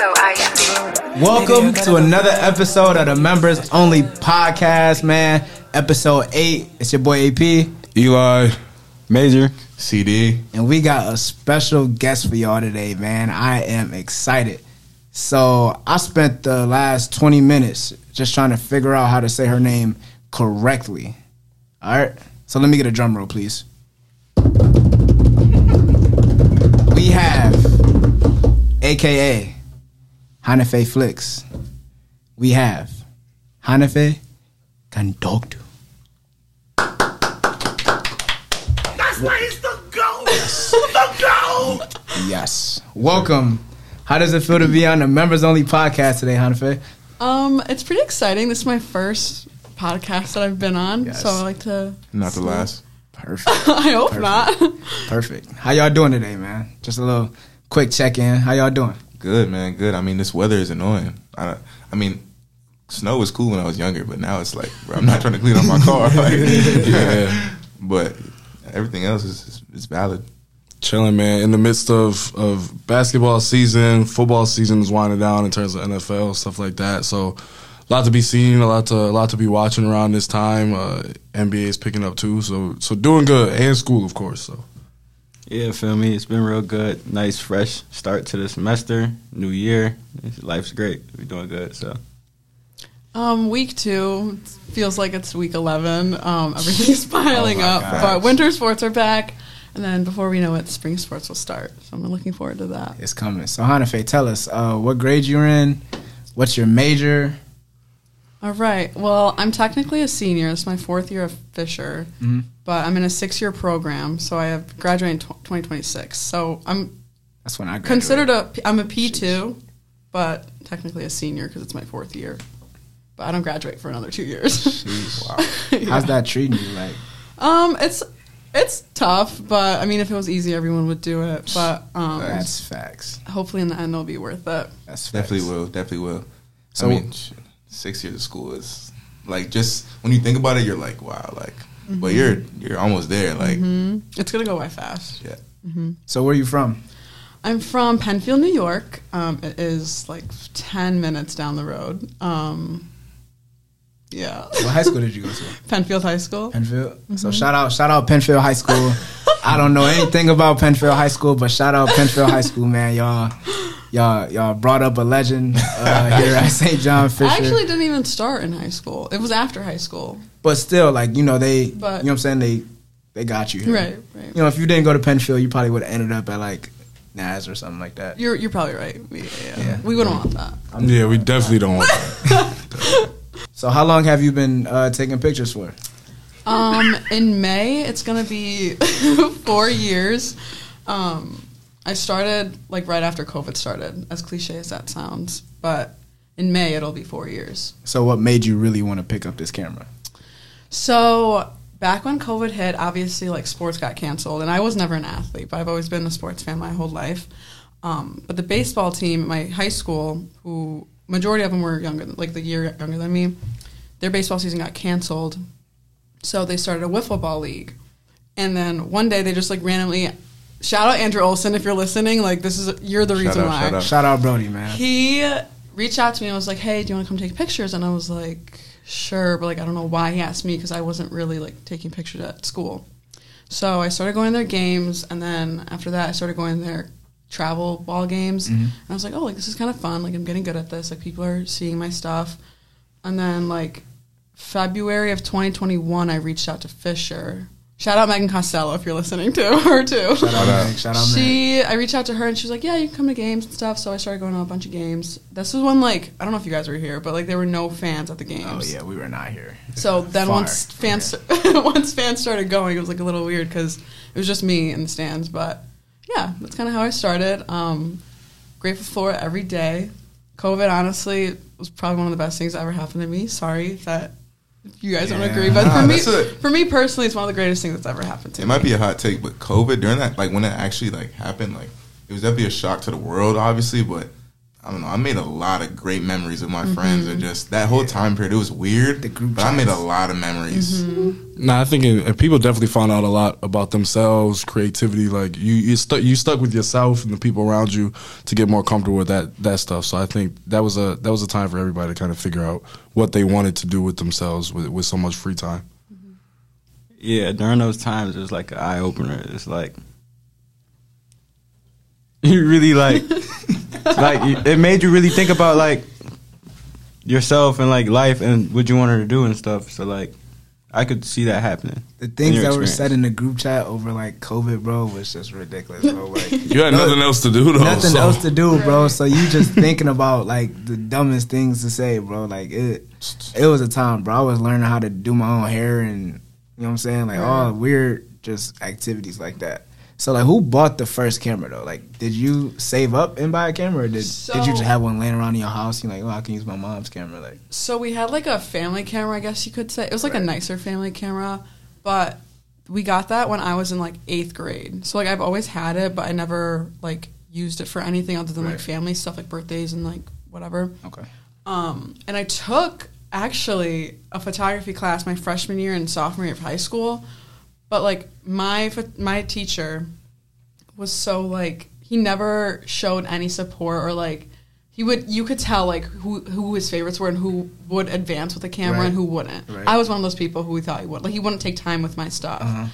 So icy. Welcome to another episode of the Members Only Podcast, man. Episode 8. It's your boy AP. Eli, Major. CD. And we got a special guest for y'all today, man. I am excited. So I spent the last 20 minutes just trying to figure out how to say her name correctly. All right. So let me get a drum roll, please. We have, AKA, Hanife Flicks. We have Hanife Gundogdu. Yes. The GOAT! Yes. Welcome. How does it feel to be on the members only podcast today, Hanife? Um, it's pretty exciting. This is my first podcast that I've been on, Yes. so I like to. Not the last. Perfect. I hope not. Perfect. How y'all doing today, man? Just a little quick check in. How y'all doing? Good man, good. I mean, this weather is annoying. I, I mean, snow was cool when I was younger, but now it's like, bro, I'm not trying to clean up my car. Like, yeah, but everything else is is, is valid. chilling, man. In the midst of of basketball season, football season is winding down in terms of NFL stuff like that. So, a lot to be seen, a lot to a lot to be watching around this time. Uh, NBA is picking up too, so so doing good, and school, of course. So. Yeah, feel me? It's been real good. Nice, fresh start to the semester. New year. Life's great. We're doing good. So um, week two feels like it's week eleven. Um, everything's piling Oh up, gosh. but winter sports are back, and then before we know it, spring sports will start. So I'm looking forward to that. It's coming. So Hanife, tell us uh, what grade you're in. What's your major? All right. Well, I'm technically a senior. It's my fourth year of Fisher, Mm-hmm. but I'm in a six-year program, so I have graduated in tw 2026. So I'm That's when I graduated. considered a I'm a P2, but technically a senior because it's my fourth year. But I don't graduate for another two years. Jeez. How's that treating you? Like, um, it's it's tough, but I mean, if it was easy, everyone would do it. But um, that's facts. hopefully in the end, it'll be worth it. That's facts. Definitely will. Definitely will. So- I mean, shit, six years of school is like just when you think about it, you're like, wow, like, but you're you're almost there. Like, It's gonna go by fast. yeah. So where are you from? I'm from Penfield, New York. Um, it is like ten minutes down the road. Um, yeah, What high school did you go to? Penfield High School. Penfield. So shout out, shout out Penfield High School. I don't know anything about Penfield High School, but shout out Penfield High School, man. Y'all, y'all, y'all brought up a legend uh, here at St. John Fisher. I actually didn't even start in high school. It was after high school. but still, like you know, they, But- you know, what I'm saying they, they got you here. Right, right. You know, if you didn't go to Penfield, you probably would have ended up at like Naz or something like that. You're you're probably right. We, yeah, Yeah. we wouldn't want that. Yeah, we definitely don't want that. So how long have you been uh, taking pictures for? Um, in May, it's gonna be four years. Um, I started like right after COVID started, as cliche as that sounds, but in May it'll be four years. So what made you really want to pick up this camera? So back when COVID hit, obviously like sports got canceled, and I was never an athlete, but I've always been a sports fan my whole life. Um, but the baseball team at my high school, who majority of them were younger, like the year younger than me, their baseball season got canceled, so they started a wiffle ball league. And then one day they just like randomly, shout out Andrew Olson if you're listening, like this is you're the Shout reason out, why shout out. Shout out Brody, man. he reached out to me and was like, "Hey, do you want to come take pictures?" And I was like, "Sure," but like I don't know why he asked me because I wasn't really like taking pictures at school. So I started going to their games, and then after that, I started going to their travel ball games. Mm-hmm. And I was like, "Oh, like this is kind of fun. Like I'm getting good at this. Like people are seeing my stuff." And then like February of 2021, I reached out to Fisher. Shout out Megan Costello if you're listening to her too. Shout out, Meg. Shout out, She, I reached out to her and she was like, "Yeah, you can come to games and stuff." So I started going to a bunch of games. This was when like I don't know if you guys were here, but like there were no fans at the games. Oh yeah, we were not here. So then Far once fans once fans started going, it was like a little weird because it was just me in the stands. But yeah, that's kind of how I started. Um, grateful for it every day. COVID honestly was probably one of the best things that ever happened to me. Sorry that you guys don't agree, but Nah, for me, a- for me personally, it's one of the greatest things that's ever happened to It me. It might be a hot take, but COVID during that, like when it actually like happened, like it was definitely a shock to the world, obviously. But I don't know. I made a lot of great memories with my mm-hmm. friends, and just that whole time period. It was weird, The group but I made a lot of memories. Mm-hmm. Nah, I think it, and people definitely found out a lot about themselves, creativity. Like you, you stuck, you stuck with yourself and the people around you to get more comfortable with that that stuff. So I think that was a that was a time for everybody to kind of figure out what they wanted to do with themselves with with so much free time. Yeah, during those times, it was like an eye opener. It's like you really like, like it made you really think about like yourself and like life and what you wanted to do and stuff. So like, I could see that happening. The things your that were said in the group chat over like COVID, bro, was just ridiculous, bro. Like You had nothing else to do though. nothing so- else to do, bro. So you just thinking about like the dumbest things to say, bro. Like it, it was a time, bro. I was learning how to do my own hair and you know what I'm saying, like all weird just activities like that. So like, who bought the first camera though? Like, did you save up and buy a camera, or did did you just have one laying around in your house? You're like, oh, I can use my mom's camera. Like, So we had like a family camera, I guess you could say. It was like a nicer family camera, but we got that when I was in like eighth grade. So like I've always had it, but I never like used it for anything other than like family stuff, like birthdays and like whatever. okay, Um, and I took actually a photography class my freshman year and sophomore year of high school, but like my my teacher was so like he never showed any support or like he would you could tell like who who his favorites were and who would advance with the camera Right. and who wouldn't. Right. I was one of those people who he thought he would like he wouldn't take time with my stuff. Uh-huh.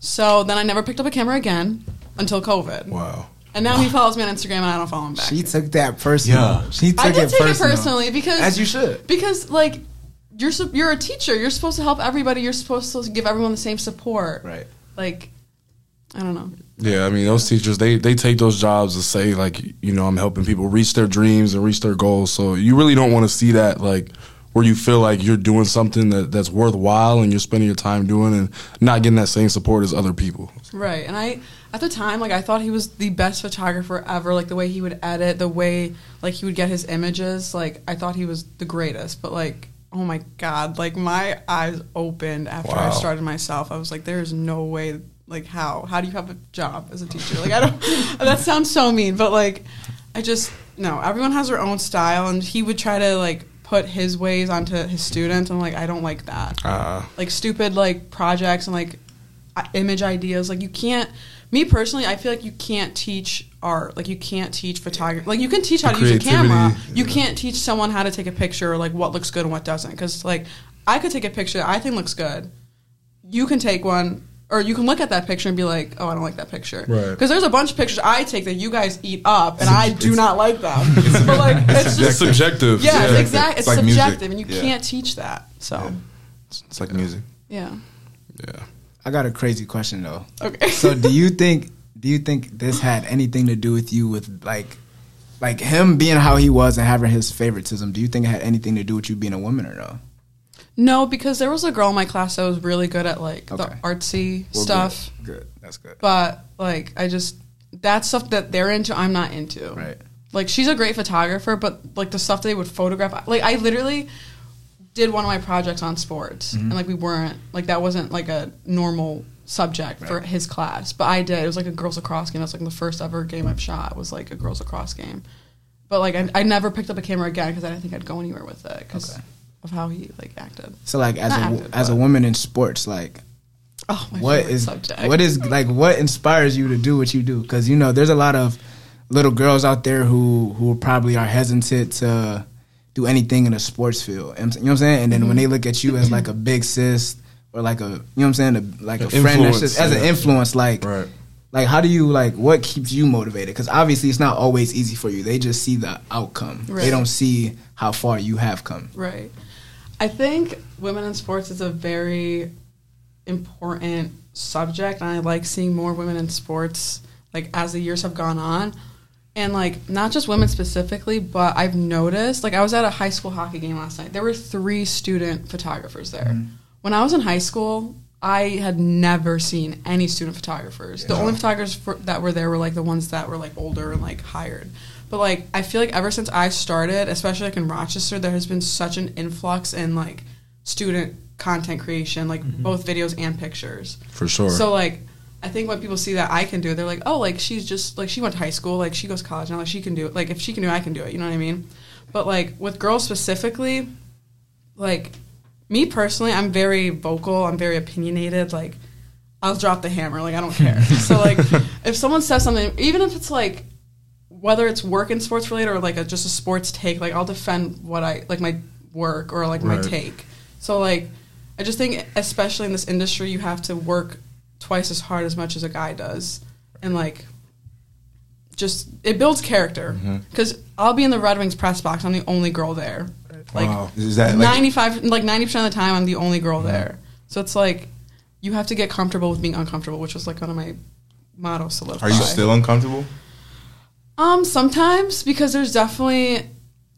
So then I never picked up a camera again until COVID. Wow. And now he follows me on Instagram and I don't follow him back. she took that personal. Yeah. She took I did it take personal. it personally because as you should. because like you're you're a teacher. You're supposed to help everybody. You're supposed to give everyone the same support. Right. Like I don't know. Yeah, I mean those teachers they they take those jobs to say like you know I'm helping people reach their dreams and reach their goals. So you really don't want to see that like where you feel like you're doing something that, that's worthwhile and you're spending your time doing and not getting that same support as other people. Right. And I at the time like I thought he was the best photographer ever. Like the way he would edit, the way like he would get his images. Like I thought he was the greatest. But like oh my god, like my eyes opened after I started myself. I was like, there is no way. Like how? How do you have a job as a teacher? Like I don't. that sounds so mean, but like I just no. Everyone has their own style, and he would try to like put his ways onto his students. and like, I don't like that Uh, like stupid like projects and like image ideas like you can't me personally i feel like you can't teach art like you can't teach photography like you can teach how to use a camera Creativity, you can't teach someone how to take a picture or like what looks good and what doesn't because like i could take a picture that i think looks good you can take one or you can look at that picture and be like, "Oh, I don't like that picture." Right. Because there's a bunch of pictures I take that you guys eat up, and I do not like them. but like, it's it's just subjective. yeah, Yeah. exactly. It's, It's like music. subjective, and you Yeah. can't teach that. So, It's, it's like music. yeah. yeah. I got a crazy question though. Okay. So do you think do you think this had anything to do with you with like like him being how he was and having his favoritism? Do you think it had anything to do with you being a woman or no? No, because there was a girl in my class that was really good at like the artsy Well, stuff, Good. good. That's good. but like I just that stuff that they're into, I'm not into. Right. Like she's a great photographer, but like the stuff they would photograph, like I literally did one of my projects on sports, Mm-hmm. and like we weren't like that wasn't like a normal subject for his class, but I did. It was like a girls lacrosse game. That's like the first ever game I've shot was like a girls lacrosse game. But like I, I never picked up a camera again because I didn't think I'd go anywhere with it because Okay. of how he like acted. So like as Not a active, as a woman in sports, like oh, my what is subject. what is like what inspires you to do what you do? Because you know there's a lot of little girls out there who who probably are hesitant to do anything in a sports field. You know what I'm saying? And then Mm-hmm. when they look at you as like a big sis or like a you know what I'm saying, a, like a friend that's just as an influence, like Right. like how do you like what keeps you motivated? Because obviously it's not always easy for you. They just see the outcome. They don't see how far you have come. Right. I think women in sports is a very important subject, and I like seeing more women in sports. Like as the years have gone on, and like not just women specifically, but I've noticed. Like I was at a high school hockey game last night. There were three student photographers there. Mm-hmm. When I was in high school, I had never seen any student photographers. The only photographers for, that were there were like the ones that were like older and like hired. But like I feel like ever since I started, especially like in Rochester, there has been such an influx in like student content creation, like mm-hmm. both videos and pictures. For sure. So like I think when people see that I can do it, they're like, oh, like she's just like she went to high school, like she goes to college now, like she can do it. Like if she can do it, I can do it. You know what I mean? But like with girls specifically, like me personally, I'm very vocal. I'm very opinionated. Like I'll drop the hammer. Like I don't care. so like if someone says something, even if it's like whether it's work and sports related or like a, just a sports take, like I'll defend what I like my work or like my take. So like I just think especially in this industry you have to work twice as hard as much as a guy does and like just it builds character because I'll be in the Red Wings press box I'm the only girl there like Wow. Is that 95 like 90% of the time I'm the only girl there so it's like you have to get comfortable with being uncomfortable which was like one of my mottos to live are you still uncomfortable? Um, sometimes because there's definitely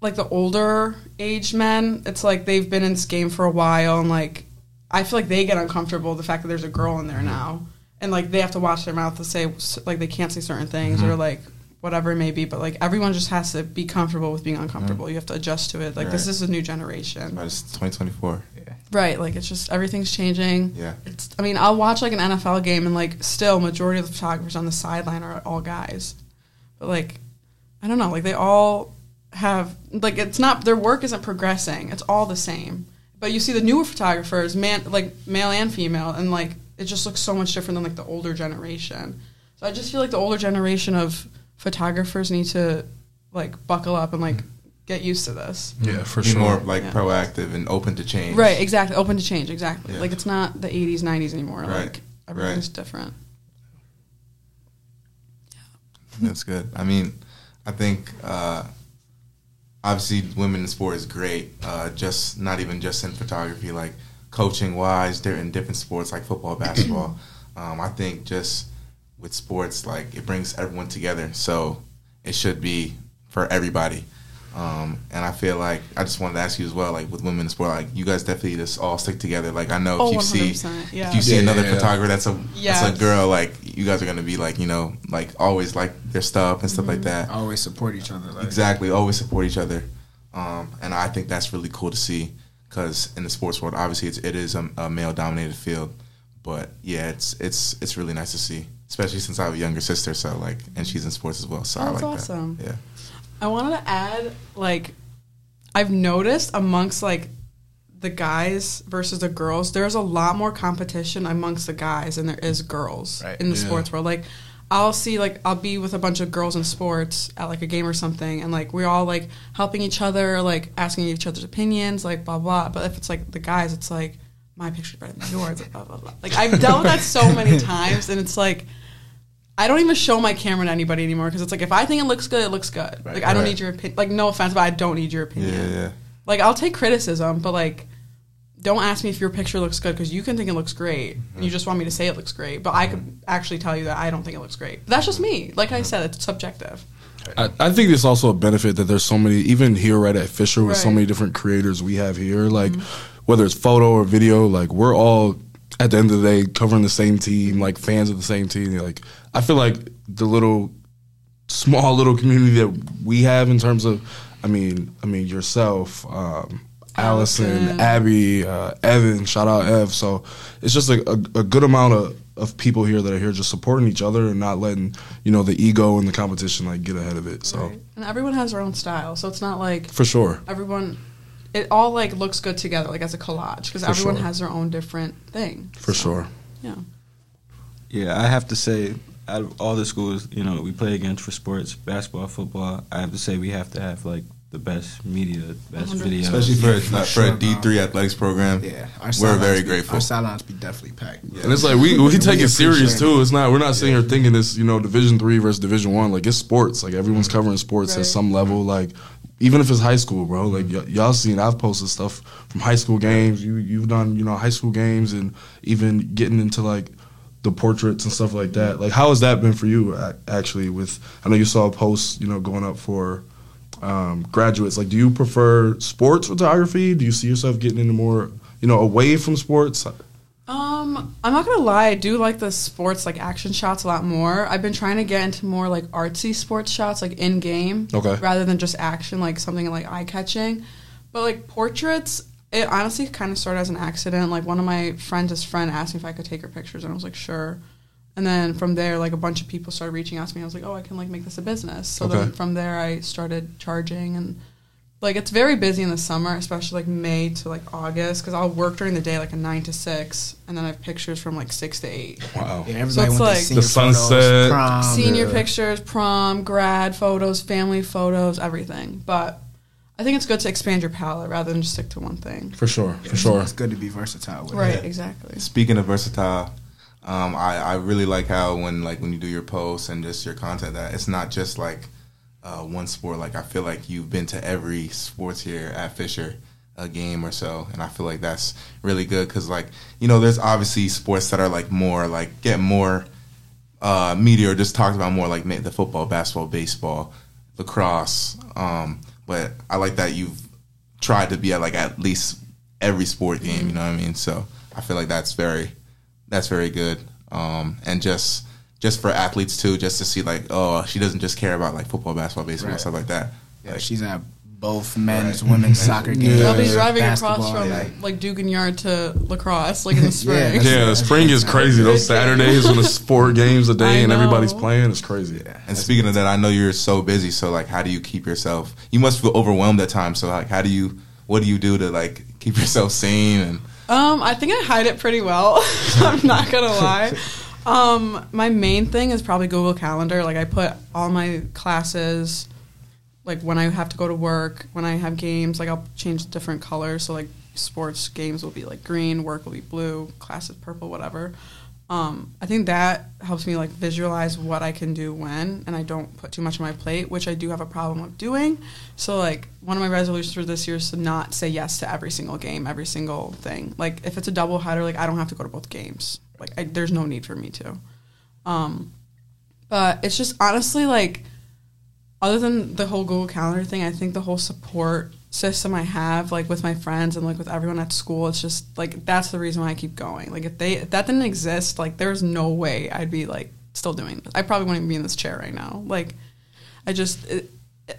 like the older age men. It's like they've been in this game for a while, and like I feel like they get uncomfortable the fact that there's a girl in there mm-hmm. now, and like they have to watch their mouth to say like they can't say certain things or mm-hmm. like whatever it may be. But like everyone just has to be comfortable with being uncomfortable. You have to adjust to it. Like this is a new generation, it's 2024. right? Like it's just everything's changing. Yeah. It's. I mean, I'll watch like an NFL game, and like still, majority of the photographers on the sideline are all guys. But like, I don't know. Like they all have like it's not their work isn't progressing. It's all the same. But you see the newer photographers, man, like male and female, and like it just looks so much different than like the older generation. So I just feel like the older generation of photographers need to like buckle up and like get used to this. Yeah, for Be sure. more like Yeah. proactive and open to change. Right, exactly. Open to change, exactly. Yeah. Like it's not the 80s, 90s anymore. Right, Like everything's right. different. Yeah. That's good. I mean, I think uh, obviously women in sport is great. Uh, just not even just in photography, like coaching wise, they're in different sports like football, basketball. um, I think just with sports, like it brings everyone together. So it should be for everybody. Um, and I feel like I just wanted to ask you as well, like with women in sport, like you guys definitely just all stick together. Like I know Oh, if you see 100%, yeah. if you see Yeah, another yeah, yeah. photographer that's a that's a girl, like you guys are gonna be like you know like always like their stuff and stuff like that. Always support each other. Like, Exactly, always support each other, um, and I think that's really cool to see because in the sports world, obviously it's, it is a, a male dominated field, but yeah, it's it's it's really nice to see, especially since I have a younger sister, so like and she's in sports as well, so I Oh, like that's awesome. that. Yeah, I wanted to add, like, I've noticed amongst like the guys versus the girls, there's a lot more competition amongst the guys than there is girls Right. in the Yeah. sports world. Like, I'll see like I'll be with a bunch of girls in sports at like a game or something, and like we're all like helping each other, like asking each other's opinions, like blah blah. But if it's like the guys, it's like my picture's better than yours, blah blah blah. Like I've dealt with that so many times, and it's like. I don't even show my camera to anybody anymore because it's like if I think it looks good, it looks good. like I don't Right. need your opinion. Like no offense, but I don't need your yeah, opinion. yeah. Like I'll take criticism, but like don't ask me if your picture looks good because you can think it looks great and you just want me to say it looks great, but I could mm-hmm. actually tell you that I don't think it looks great. That's just me. Like I mm-hmm. said, it's subjective. I, I think it's also a benefit that there's so many, even here right at Fisher, with so many different creators we have here. Like, whether it's photo or video, like we're all at the end of the day covering the same team, like fans of the same team. Like, I feel like the little, small little community that we have in terms of, I mean, I mean yourself, um, Allison, Allison. Abby, uh, Evan. Shout out Ev. So it's just a, a, a good amount of. Of people here that are here just supporting each other and not letting you know the ego and the competition like get ahead of it. So And everyone has their own style, so it's not like for sure. everyone. It all like looks good together, like as a collage, because everyone sure. has their own different thing. For So, sure. Yeah. Yeah, I have to say, out of all the schools, you know, we play against for sports, basketball, football. I have to say, we have to have like the best media, best 100%. video, Especially for a, For for sure, a D three athletics program. Yeah, our we're very be- grateful. Our sidelines be definitely packed. And it's like we we take it serious too. It's not we're not sitting here thinking this you know Division three versus Division one. Like it's sports. Like everyone's mm-hmm. covering sports Right. at some level. Like even if it's high school, bro. Like y- y'all seen I've posted stuff from high school games. You you've done you know high school games and even getting into like the portraits and stuff like that. Like how has that been for you actually? With I know you saw a post you know going up for. Um, graduates, like, do you prefer sports photography? Do you see yourself getting into more, you know, away from sports? Um, I'm not gonna lie, I do like the sports like action shots a lot more. I've been trying to get into more like artsy sports shots, like in game, Okay. rather than just action, like something like eye catching. But like portraits, it honestly kind of started as an accident. Like one of my friends' friend asked me if I could take her pictures, and I was like, sure. And then from there, like a bunch of people started reaching out to me. I was like, oh, I can like make this a business. So Okay. then from there, I started charging and like it's very busy in the summer, especially like May to like August, because I'll work during the day like a nine to six, and then I have pictures from like six to eight. Wow. Yeah, everybody So it's went like- to senior The sunset, photos, prom. Senior yeah. pictures, prom, grad photos, family photos, everything. But I think it's good to expand your palette rather than just stick to one thing. For sure. For sure. It's good to be versatile with Right, it. exactly. Speaking of versatile, um, I, I really like how when like when you do your posts and just your content that it's not just like uh, one sport. Like I feel like you've been to every sports here at Fisher a game or so, and I feel like that's really good because like you know there's obviously sports that are like more like get more uh, media or just talked about more like the football, basketball, baseball, lacrosse. Um, but I like that you've tried to be at like at least every sport game. You know what I mean? So I feel like that's very that's very good. Um, and just just for athletes too, just to see like oh she doesn't just care about like football, basketball, baseball, Right. stuff like that. Yeah, Like, she's at both men's, women's soccer games. I'll be Yeah. driving across from yeah. like Dugan Yard to lacrosse, like in the spring. Yeah, Yeah, the spring is crazy. Those Saturdays when it's four games a day and everybody's playing, it's crazy. And speaking of that, I know you're so busy. So like, how do you keep yourself? You must feel overwhelmed at times. So like, how do you? What do you do to like keep yourself sane? And Um, I think I hide it pretty well. I'm not gonna lie. Um, my main thing is probably Google Calendar. Like I put all my classes, like when I have to go to work, when I have games, like I'll change different colors. So like sports games will be like green, work will be blue, classes purple, whatever. Um, I think that helps me like visualize what I can do when, and I don't put too much on my plate, which I do have a problem of doing. So like one of my resolutions for this year is to not say yes to every single game, every single thing. Like if it's a double header, like I don't have to go to both games. Like I, there's no need for me to. Um, but it's just honestly like, other than the whole Google Calendar thing, I think the whole support system I have, like with my friends and like with everyone at school, it's just like that's the reason why I keep going. Like if they if that didn't exist, like there's no way I'd be like still doing this. I probably wouldn't even be in this chair right now. Like I just it,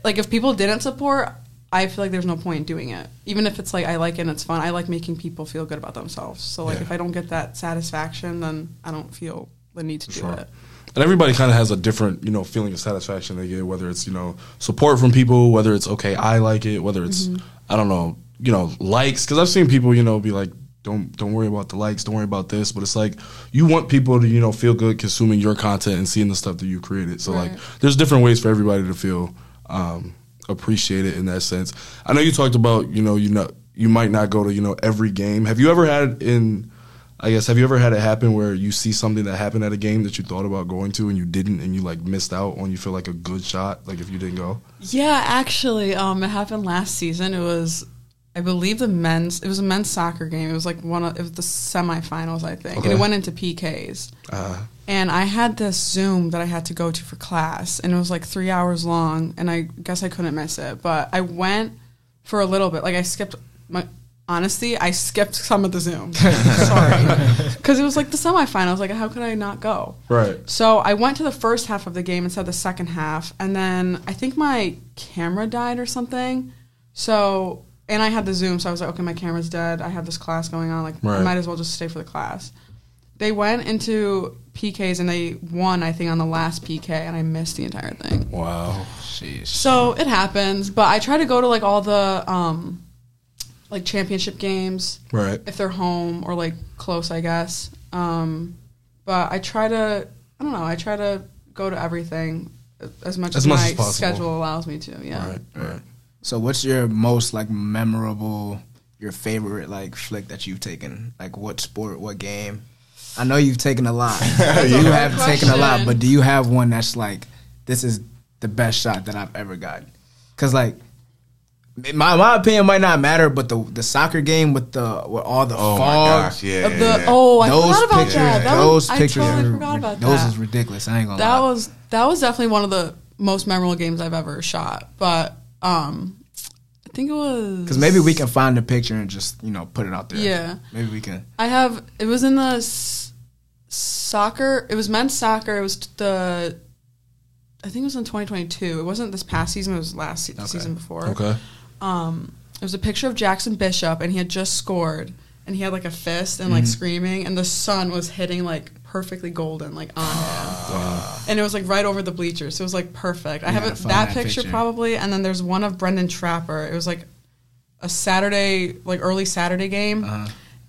like if people didn't support, I feel like there's no point in doing it. Even if it's like I like it and it's fun, I like making people feel good about themselves. So like Yeah. if I don't get that satisfaction, then I don't feel the need to do Sure. it. And everybody kind of has a different, you know, feeling of satisfaction they get, whether it's, you know, support from people, whether it's, okay, I like it, whether it's, I don't know, you know, likes. Because I've seen people, you know, be like, don't don't worry about the likes, don't worry about this. But it's like, you want people to, you know, feel good consuming your content and seeing the stuff that you created. So, Right. like, there's different ways for everybody to feel um, appreciated in that sense. I know you talked about, you know, you know, you might not go to, you know, every game. Have you ever had in, I guess, have you ever had it happen where you see something that happened at a game that you thought about going to and you didn't and you like missed out on you feel like a good shot, like if you didn't go? Yeah, actually, um, it happened last season. It was, I believe, the men's. It was a men's soccer game. It was like one of it was the semifinals, I think, and it went into PKs. Uh, And I had this Zoom that I had to go to for class, and it was like three hours long. And I guess I couldn't miss it, but I went for a little bit. Like I skipped my. Honestly, I skipped some of the Zoom. Sorry, because it was like the semifinals. Like, how could I not go? right. So I went to the first half of the game instead of the second half, and then I think my camera died or something. So and I had the Zoom, so I was like, okay, my camera's dead. I have this class going on. Like, I Right. might as well just stay for the class. They went into PKs and they won, I think, on the last PK, and I missed the entire thing. Wow. Sheesh. So it happens, but I try to go to like all the um, like championship games Right. if they're home or like close, I guess. Um, but I try to, I don't know, I try to go to everything as much As as, much my as schedule allows me to. Yeah. Right. Right. So, what's your most like memorable, your favorite like flick that you've taken? Like, what sport, what game? I know you've taken a lot. you good have taken a lot, but do you have one that's like, this is the best shot that I've ever gotten? Because like, my my opinion might not matter, but the the soccer game with the with all the oh fog, my gosh, yeah, Of yeah, the yeah. oh, I those forgot about pictures, that. that those was, pictures, I totally are- forgot about those that. is ridiculous. I ain't gonna that lie. was that was definitely one of the most memorable games I've ever shot. But um, I think it was Because maybe we can find the picture and just you know put it out there. Yeah. maybe we can. I have. It was in the s- soccer. It was men's soccer. It was the. I think it was in 2022. It wasn't this past season. It was last se- Okay. season before. Okay. Um, it was a picture of Jackson Bishop, and he had just scored, and he had like a fist and like Mm-hmm. screaming, and the sun was hitting like perfectly golden, like on him, and it was like right over the bleachers. So it was like perfect. I have it, that, that picture, picture. probably, and then there's one of Brendan Trapper. It was like a Saturday, like early Saturday game.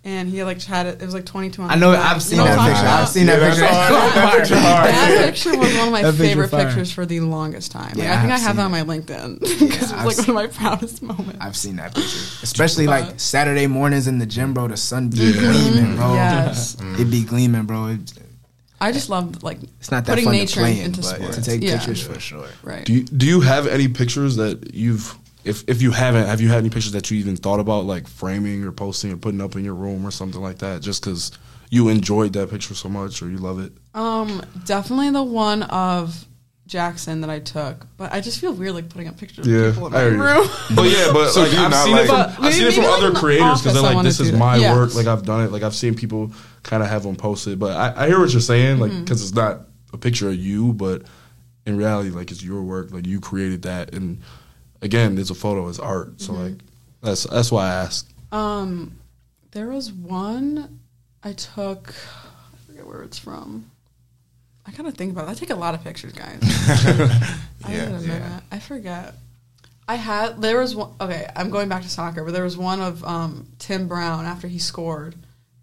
And he like had it. It was like twenty two. Uh-huh. I know. I've seen You that picture. I've seen that Yeah, picture. that's hard. That picture. That picture was one of my picture favorite fire. pictures for the longest time. Like, Yeah, I think I I have have that on my LinkedIn because I've it was like one of my proudest moments. I've seen that picture, especially But- like Saturday mornings in the gym, bro. The sun be gleaming, bro. Yes. it be gleaming, bro. It, I just love like it's not that Putting fun nature to play in, into but sports. to take Yeah. pictures for sure. right. Do you, do you have any pictures that you've if if you haven't have you had any pictures that you even thought about like framing or posting or putting up in your room or something like that just because you enjoyed that picture so much or you love it? Um, definitely the one of Jackson that I took, but I just feel weird like putting up pictures Yeah, of people in I my room. But yeah, but So like do you I've not seen like- it from But I've seen it from like other creators because they're like, this is do that. my Yes. work. Like I've done it. Like I've seen people kind of have them posted. But I, I hear what you're saying, like Mm-hmm. because it's not a picture of you, but in reality, like it's your work. Like you created that, and again, it's a photo, it's art. So Mm-hmm. like that's that's why I asked. Um, there was one I took. I forget where it's from. I gotta think about it. I take a lot of pictures, guys. I Yeah, need a yeah. minute. I forget. I had there was one. Okay, I'm going back to soccer, but there was one of um, Tim Brown after he scored,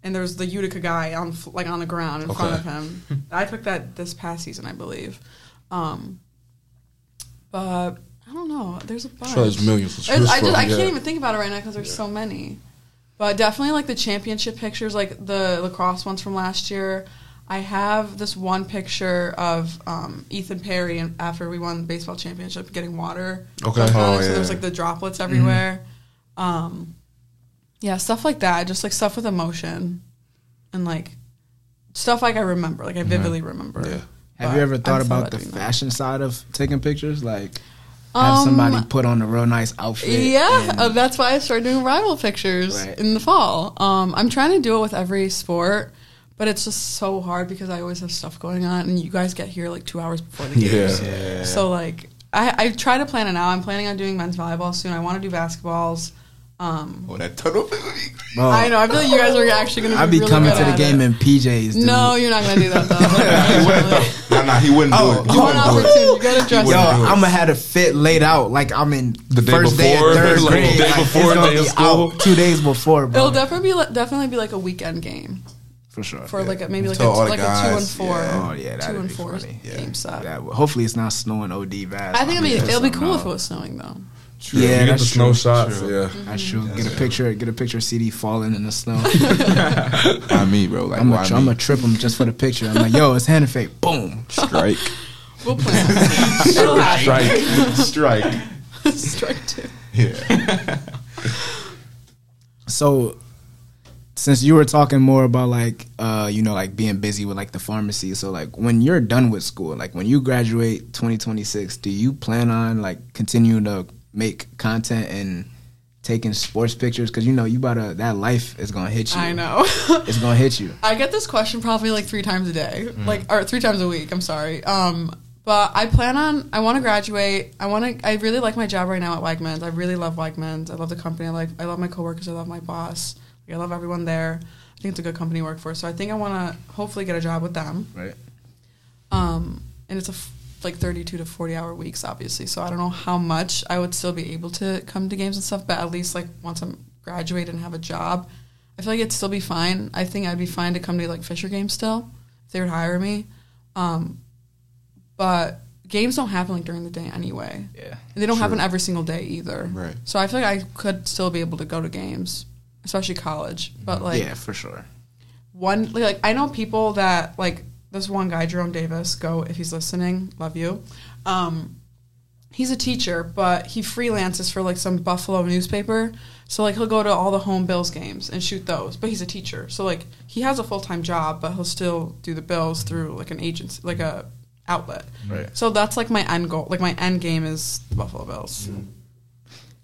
and there was the Utica guy on like on the ground in front of him. I took that this past season, I believe. Um, but I don't know. There's a bunch. Sure, there's millions. to There's- I just I yeah. can't even think about it right now because there's so many. But definitely like the championship pictures, like the lacrosse ones from last year. I have this one picture of um, Ethan Perry and after we won the baseball championship getting water. Okay. Oh, it, So yeah. there's like the droplets everywhere. Um, yeah, stuff like that. Just like stuff with emotion and like stuff like I remember, like I vividly remember. Yeah. Have you ever I thought just about the doing that. fashion side of taking pictures? Like have Um, somebody put on a real nice outfit. Yeah, and- uh, that's why I started doing rival pictures Right. in the fall. Um, I'm trying to do it with every sport, but it's just so hard because I always have stuff going on, and you guys get here like two hours before the Yeah. games. Yeah. So like, I, I try to plan it out. I'm planning on doing men's volleyball soon. I want to do basketballs. Um, Oh, that tunnel. Bro, I know. I feel like you guys are actually going to. I'd be really coming good to the game it. in PJs. Dude. No, you're not going to do that though. he wouldn't. No, no, he wouldn't Oh, do it. He oh, One wouldn't do it. You got to dress. Yo, it. I'm gonna have a fit laid out like I'm in The day first day before, of third like, grade. day Like, it's before gonna day of be out two days before, bro. It'll definitely be like, definitely be like a weekend game for sure. for like a, maybe like a, Tell all the like a two and four, yeah. Oh yeah, two and four funny. game set. That hopefully it's not snowing OD bad. I think it'll be it'll be put cool if it was snowing though. True. Yeah, you get that's the snow true. shots. True. Yeah. out. That's true. Get a picture. Get a picture of CD falling in the snow. Why me, bro? Like, I'm gonna I'm gonna trip him just for the picture. I'm like, yo, it's hand fake. Boom. Strike. We'll plan. It'll. Strike. Strike. Strike two. Yeah. So, since you were talking more about like, uh, you know, like being busy with like the pharmacy, so like when you're done with school, like when you graduate 2026, do you plan on like continuing to make content and taking sports pictures? Because you know, you about to that life is gonna hit you. I know. It's gonna hit you. I get this question probably like three times a day, Mm. like or three times a week. I'm sorry. Um, but I plan on. I want to graduate. I want to. I really like my job right now at Wegmans. I really love Wegmans. I love the company. I like. I love my coworkers. I love my boss. Like, I love everyone there. I think it's a good company to work for. So I think I want to hopefully get a job with them. Right. Um, and it's a f- like 32 to 40 hour weeks, obviously. So I don't know how much I would still be able to come to games and stuff, but at least like once I'm graduated and have a job, I feel like it'd still be fine. I think I'd be fine to come to like Fisher games still if they would hire me. Um, but games don't happen like during the day anyway. Yeah. And they don't happen every single day either. Right. So I feel like I could still be able to go to games, especially college. But like yeah, for sure. one like, like I know people that like this one guy Jerome Davis go if he's listening love you. Um he's a teacher but he freelances for like some Buffalo newspaper. So like he'll go to all the home Bills games and shoot those but he's a teacher. So like he has a full-time job but he'll still do the Bills through like an agency like a outlet. Right. so that's like my end goal like my end game is the Buffalo Bills.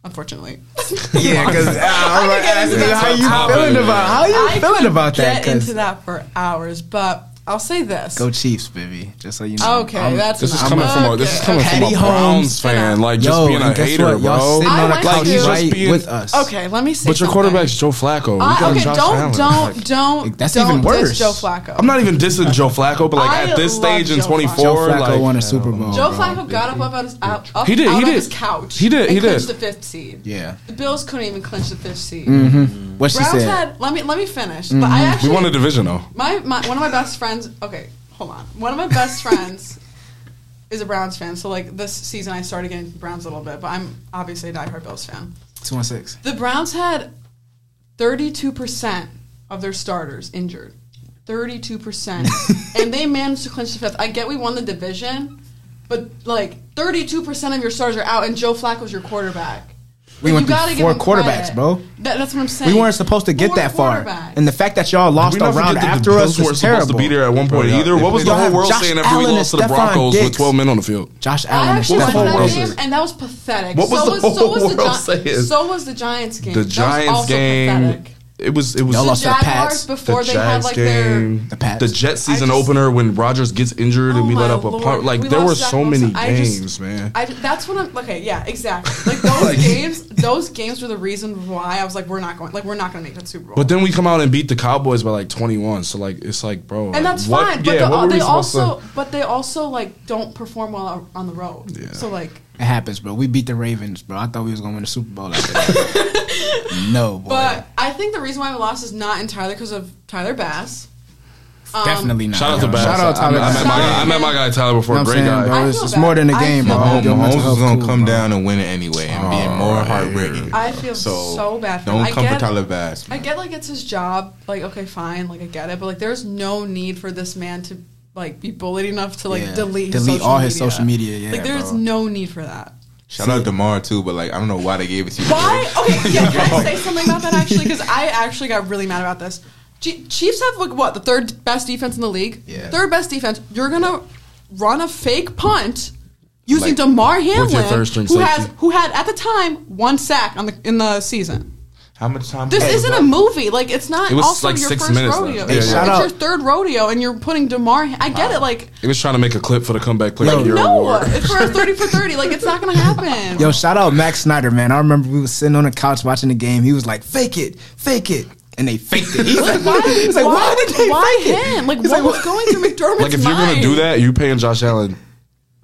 Unfortunately. Yeah, because I was could get into asking how for you feeling about how you I feeling could about that? Get 'cause- into that for hours, but I'll say this. Go Chiefs, baby. Just so you know. Okay, I'm- that's This is coming from a this is coming okay. from a Patty Browns Holmes. fan, like just Yo, being a hater, what? Y'all bro. sitting I on the couch to- Just right being- with us. Okay, let me say. But your something. quarterback's Joe Flacco. I, okay, Josh don't Allen. don't Like, don't That's don't even worse. diss Joe Flacco. I'm not even dissing Joe Flacco, but like I at this love stage in Joe Flacco. 24, Joe Flacco like won a Super Bowl. Joe bro. Flacco got up, up out, his, out, up He did, he of did. his couch. He did, he did. clinched the fifth seed. Yeah. The Bills couldn't even clinch the fifth seed. Mm-hmm. What she Browns said. had. Let me let me finish. But I actually we actually won a division though. my, my one of my best friends. Okay, hold on. One of my best friends is a Browns fan. So like this season, I started getting Browns a little bit, but I'm obviously a diehard Bills fan. Two one six. The Browns had 32% of their starters injured. 32%. and they managed to clinch the fifth. I get we won the division, but like 32% of your starters are out and Joe Flacco's your quarterback. We Like, went through four quarterbacks, credit. bro. That, that's what I'm saying. We weren't supposed to get Four that far, and the fact that y'all lost a round after the us Bills was weren't terrible. supposed to be there at one point Bro, either. What was the whole world Josh saying after we Allen lost to the and Stefon Broncos with 12 men on the field? Josh I Allen. actually and went to that game, and that was pathetic. What was so the was, so whole was the world Gi- saying? So was the Giants game. The That was Giants also game. pathetic. It was it was Y'all The lost to the Pats. Jaguars before the they had Jags like their game, The Pats. the Jet season just- opener when Rodgers gets injured and Oh we let my up a Lord. punt. Like We there were Zach so many Wilson. I just- games, man. I, that's what I'm okay. Yeah, exactly. Like those games, those games were the reason why I was like, we're not going. Like we're not going to make that Super Bowl. But then we come out and beat the Cowboys by like 21. So like it's like, bro, like, and that's what- fine. But yeah, the, what they supposed to- also, but they also like don't perform well on the road. Yeah. So like, It happens, bro. We beat the Ravens, bro. I thought we was gonna win the Super Bowl after that. no, boy. but I think the reason why we lost is not entirely because of Tyler Bass. Um, Definitely not. Shout out to Bass. Shout out I, Tyler I, met Bass. my guy, I met my guy Tyler before. You know Great I'm saying, guy. bro? I It's, feel it's more than a I game, feel bro. bad. Mahomes is gonna come bro. down and win it anyway and be Oh, more right heartbreaking. I feel so bad for him. Don't I come get- for Tyler Bass. I get like it's his job. Like okay, fine. Like I get it, but like there's no need for this man to like be bullied enough to like Yeah. delete his Delete social all his media. social media, yeah, like there's bro. no need for that. Shout out to Damar too, but like I don't know why they gave it to you. Why? Okay, yeah. Can I say something about that actually? Because I actually got really mad about this. G- Chiefs have like what the third best defense in the league. Yeah. Third best defense. You're gonna run a fake punt using Like, Damar Hamlin, third string who has who had at the time one sack on the in the season. How much time? This isn't bro. a movie. Like it's not It was also like your six first minutes rodeo. left. Hey, it's shout it's out- your third rodeo, and you're putting Damar. I get it. Like He was trying to make a clip for the comeback player Yo, of the no, it's for a thirty for thirty. Like it's not gonna happen. Yo, shout out Max Snyder, man. I remember we was sitting on the couch watching the game. He was like, "Fake it, fake it," and they faked it. He's like, why, He's like, why, did they why fake it? him? Like He's what like, was going through McDermott's Like if you're gonna do that, you paying Josh Allen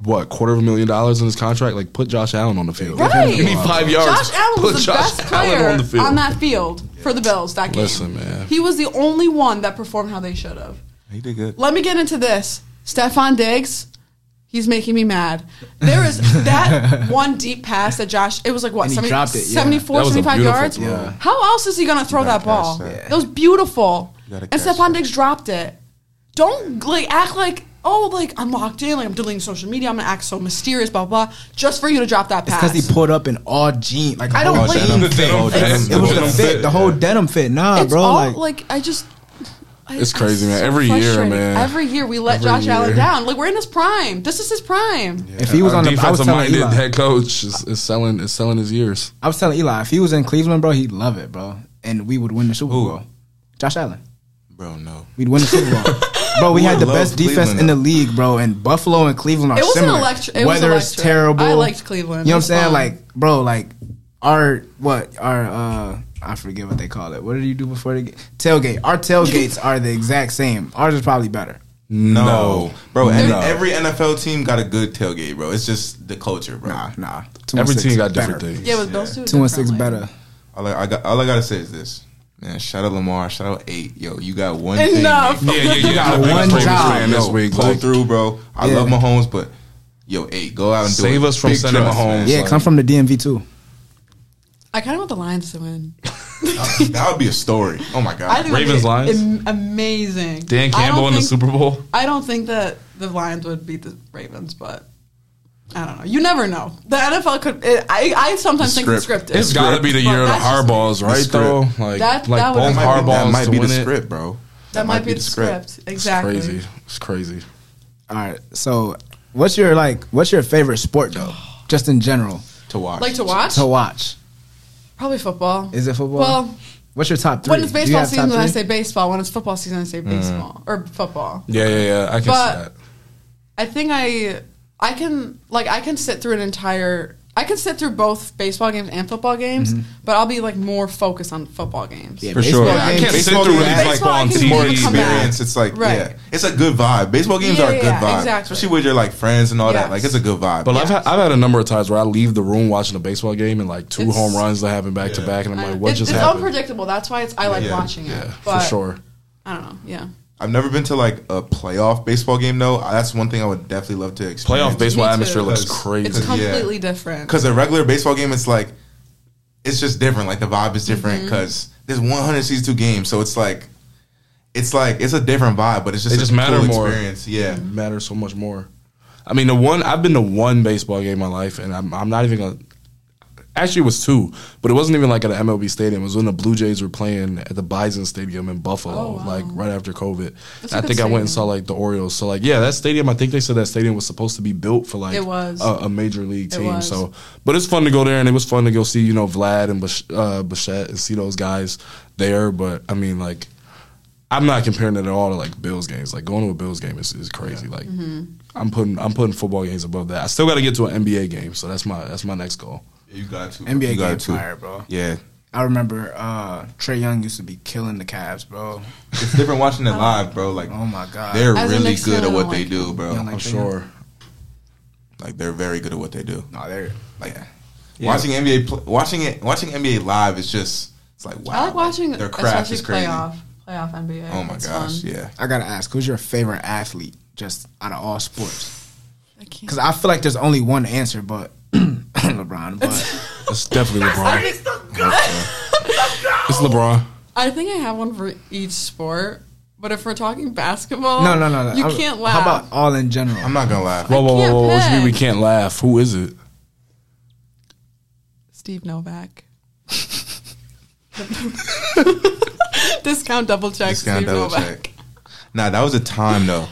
what quarter of a million dollars in his contract? Like put Josh Allen on the field. Right. You need five yards. Josh Allen put was the Josh best Allen player on the field. on that field for the Bills that game. Listen, man. He was the only one that performed how they should have. He did good. Let me get into this. Stefon Diggs, he's making me mad. There is that one deep pass that Josh, it was like what, And 70, it, yeah. 74, That 75 yards? Yeah. How else is he going to throw that ball? catch that. That was beautiful. And catch Stefon. Diggs dropped it. Don't like act like, oh, like I'm locked in, like I'm deleting social media, I'm going to act so mysterious, blah, blah, blah, just for you to drop that pass. because he pulled up in all jeans, like a I don't whole like- denim The fit. denim fit. It was the fit, fit, the whole denim fit. Nah, it's bro, all like, like, I just. I- It's crazy, man. so Every year, man. Every year we let Every Josh year. Allen down. Like we're in his prime. This is his prime. if he was Our on the, I was defensive telling minded Eli, head coach is, is selling is selling his years. I was telling Eli, if he was in Cleveland, bro, he'd love it, bro, and we would win the Super Who? Bowl. Josh Allen, Bro, no. we'd win the Super Bowl. Bro, we Who had the best defense Cleveland, in the league, bro, and Buffalo and Cleveland are It was similar. electric- it was Weather's electric. terrible. I liked Cleveland. You know what I'm saying? fun. Like, bro, like our what our uh I forget what they call it. What did you do before the game? Tailgate. Our tailgates are the exact same. Ours is probably better. No, bro. and No. Every NFL team got a good tailgate, bro. It's just the culture, bro. Nah, nah. Two Every and team six got better. different things. Yeah, but those two. Two and six differently. better. All I, I got, all I gotta say is this, man. Shout out Lamar. Shout out eight. Yo, you got one Enough. thing. Yeah, yeah, you got One one job. fan this Yo, week. pull Like, through, bro. I Yeah. love Mahomes, but yo, eight, go out and do it. Save it. us from Big sending Mahomes. man. Yeah, like- come from the DMV too. I kind of want the Lions to win. that would be a story. Oh my god. Ravens, Lions? am- amazing. Dan I Campbell don't in the think- Super Bowl. I don't think that the Lions would beat the Ravens, but I don't know. You never know. The NFL could. It, I I sometimes The think it's script. scripted. It's got to be the year of the that's just- Harbaughs, right? script. Though, like, That- like that would- both That might be, that might to be the win it. script, bro. That might be the script. Exactly. It's crazy. It's crazy. All right. So, what's your like? What's your favorite sport though? Just in general To watch. Like to watch? to watch. Probably football. Is it football? Well, What's your top three? When it's baseball have top season, I say baseball. When it's football season, I say Mm. baseball or football. Yeah, yeah, yeah. I can But- see that. I think I I can like I can sit through an entire I can sit through both baseball games and football games, mm-hmm. but I'll be like more focused on football games. Yeah, For baseball sure. games- I can't sit Baseball through games- it like Baseball, I on can It's more More TV. experience. It's like Right. yeah, it's a good vibe. Baseball games are a Yeah, good yeah, vibe, exactly. especially with your like friends and all that. Like it's a good vibe. But I've, had, I've had a number of times where I leave the room watching a baseball game and like two It's- home runs that happen back to back, and I'm like, what it- just it's happened? unpredictable. That's why it's I like Yeah. watching it. Yeah, but for sure. I don't know. Yeah. I've never been to like a playoff baseball game though. That's one thing I would definitely love to experience. Playoff baseball atmosphere looks crazy. It's yeah. completely different. Because a regular baseball game, it's like it's just different. Like the vibe is different Mm-hmm. because there's 162 games, so it's like it's like it's a different vibe, but it's just They a just cool matter more. experience. Yeah, matters so much more. I mean, the one I've been to one baseball game in my life, and I'm, I'm not even gonna. Actually, it was two, but it wasn't even like at an MLB stadium. It was when the Blue Jays were playing at the Bison Stadium in Buffalo, Oh, wow. like right after COVID. I think I went and saw like the Orioles. So like, yeah, that stadium. I think they said that stadium was supposed to be built for like It was. A, a major league team. So, but it's fun to go there, and it was fun to go see you know Vlad and Bish, uh, Bichette and see those guys there. But I mean, like. I'm not comparing it at all to like Bills games. Like going to a Bills game is, is crazy. Like Mm-hmm. I'm putting I'm putting football games above that. I still got to get to an NBA game, so that's my that's my next goal. You got to NBA you got game to. fire, bro. Yeah, I remember uh, Trae Young used to be killing the Cavs, bro. it's different watching it live, bro. Like Oh my god, they're As really good at what don't they like do, bro. Like I'm Trey sure. Like they're very good at what they do. no, they're Like Yeah. watching NBA, pl- watching it, watching NBA live is just it's like wow. I like watching their craft especially is crazy. playoff playoff NBA. Oh my It's gosh, fun. yeah. I gotta ask, who's your favorite athlete, just out of all sports? I can't. Because I feel like there's only one answer, but LeBron. But It's definitely LeBron. it's LeBron. I think I have one for each sport. But if we're talking basketball, no, no, no, no. you I'm- can't laugh. How about all in general? I'm not gonna laugh. Whoa, whoa, whoa, can't whoa! What you mean we pick. can't laugh? Who is it? Steve Novak. Discount double check. Discount Steve double Novak. check. Nah, that was a time though.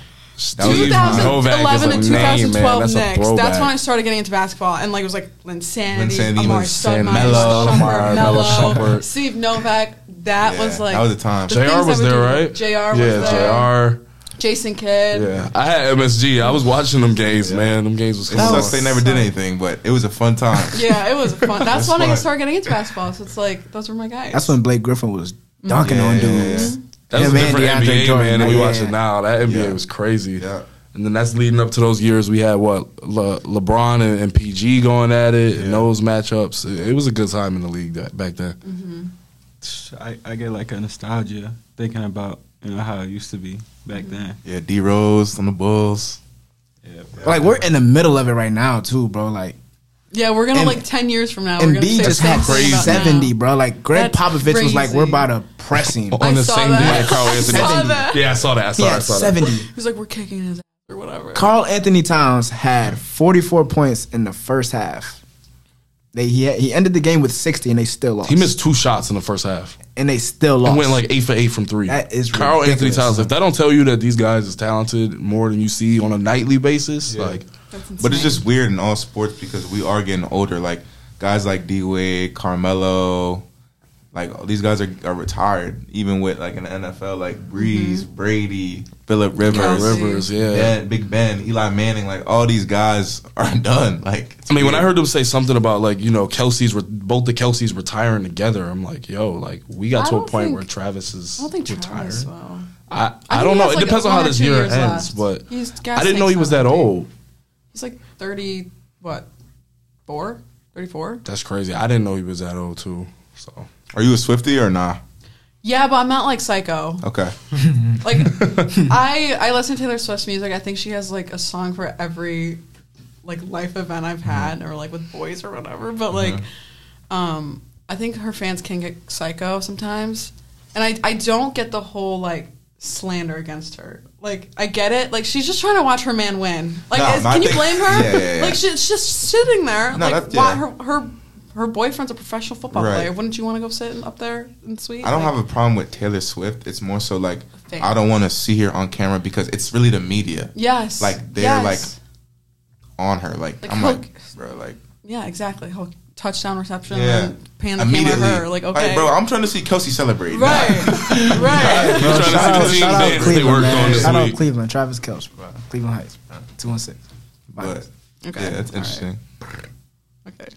That was Steve time. Novak is 2011 a and name, man. 2012 That's Knicks. That's when I started getting into basketball, and like it was like Linsanity, Linsanity, Amar'e Stoudemire, Melo, Shumpert, Melo, Melo, Shumpert. Steve Novak. That Yeah, was like that was a time. the J.R. was there, do. right? J.R. was yeah, there. J.R. Jason Kidd. Yeah, I had MSG. I was watching them games, man. Them games was It sucks they never did anything, but it was a fun time. Yeah, it was fun. That's It's when I started getting into basketball. So it's like those were my guys. That's when Blake Griffin was dunking on Yeah. dudes. That was a different DeAndre NBA, Jordan, man. And we yeah. watch it now. That NBA Yeah. was crazy. Yeah. And then that's leading up to those years we had what Le- LeBron and, and PG going at it, and those matchups. It, it was a good time in the league that, back then. Mm-hmm. I, I get like a nostalgia thinking about you know how it used to be back mm-hmm. then. Yeah, D Rose on the Bulls. Yeah, Like we're in the middle of it right now too, bro. Like yeah, we're gonna And- like ten years from now. we're and gonna B say just the had same seventy, bro. Like Greg That's Popovich was like, "We're about to press him." On I the saw same that. day, Karl-Anthony. I saw that. Yeah, I saw that. I saw, He I had saw that. seventy. He was like, we're kicking his ass or whatever. Karl-Anthony Towns had forty-four points in the first half. They he had, he ended the game with sixty, and they still lost. He missed two shots in the first half. and they still lost. and went like eight for eight from three. That is Karl-Anthony. Towns. If that don't tell you that these guys is talented more than you see on a nightly basis, Yeah. like That's But it's just weird in all sports because we are getting older. Like guys like D Wade, Carmelo, like these guys are, are retired. Even with like in the NFL, like mm-hmm. Brees, Brady, Philip Rivers, Kelce. Rivers, yeah. Ben, Big Ben, Eli Manning, like all these guys are done. Like I mean, when I heard them say something about like you know Kelce's re- both the Kelces retiring together, I'm like, yo, like we got I to a point think- where Travis is I don't think retired. Travis will. I, I, I don't know. has, It like, depends on how this year ends, left. but I didn't know he was that old. He's like 30, what, 4? 34? That's crazy. I didn't know he was that old too. So are you a Swiftie or nah? Yeah, but I'm not like psycho. Okay, Like, I I listen to Taylor Swift's music. I think she has like a song for every like life event I've had, or like with boys or whatever. But like, um, I think her fans can get psycho sometimes, and I I don't get the whole like slander against her. Like, I get it. Like, she's just trying to watch her man win. Like, No, is- can you blame her? yeah, yeah, yeah. Like, she's just sitting there. No, like, that's- why, her her her boyfriend's a professional football Right. player. Wouldn't you want to go sit up there in the suite? I don't Like, have a problem with Taylor Swift. It's more so like. I don't want to see her on camera because it's really the media Yes. like they're yes. like on her. Like, Like, I'm like, bro, like Yeah, exactly. Touchdown reception Yeah. and pan the camera Immediately. at her. Like, okay. bro, I'm trying to see Kelce celebrate. right, right. Bro, Shout shout out, out to shout out Cleveland. They worked man. on this Shout out. Cleveland, Travis Kelce, bro. Cleveland Heights, bro. Two one six. But Okay. yeah, that's interesting. Okay.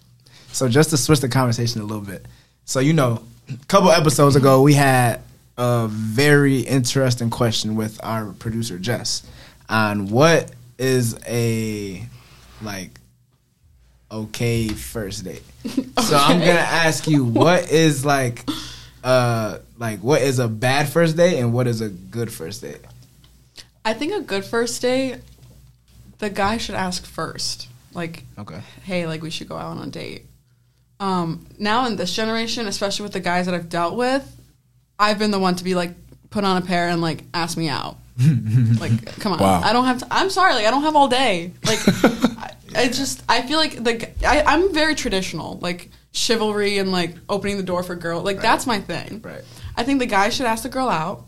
So just to switch the conversation a little bit. So you know, a couple episodes ago we had a very interesting question with our producer Jess on what is a like okay first date. So I'm gonna ask you what is like uh like what is a bad first date and what is a good first date? I think a good first date, the guy should ask first. Like, Okay. hey, like we should go out on a date. Um, now in this generation, especially with the guys that I've dealt with, I've been the one to be like, put on a pair and like ask me out. like, come on, Wow. I don't have. To, I'm sorry, like I don't have all day. Like, I, I just I feel like like I, I'm very traditional, like chivalry and like opening the door for girl. Like that's my thing. Right. I think the guy should ask the girl out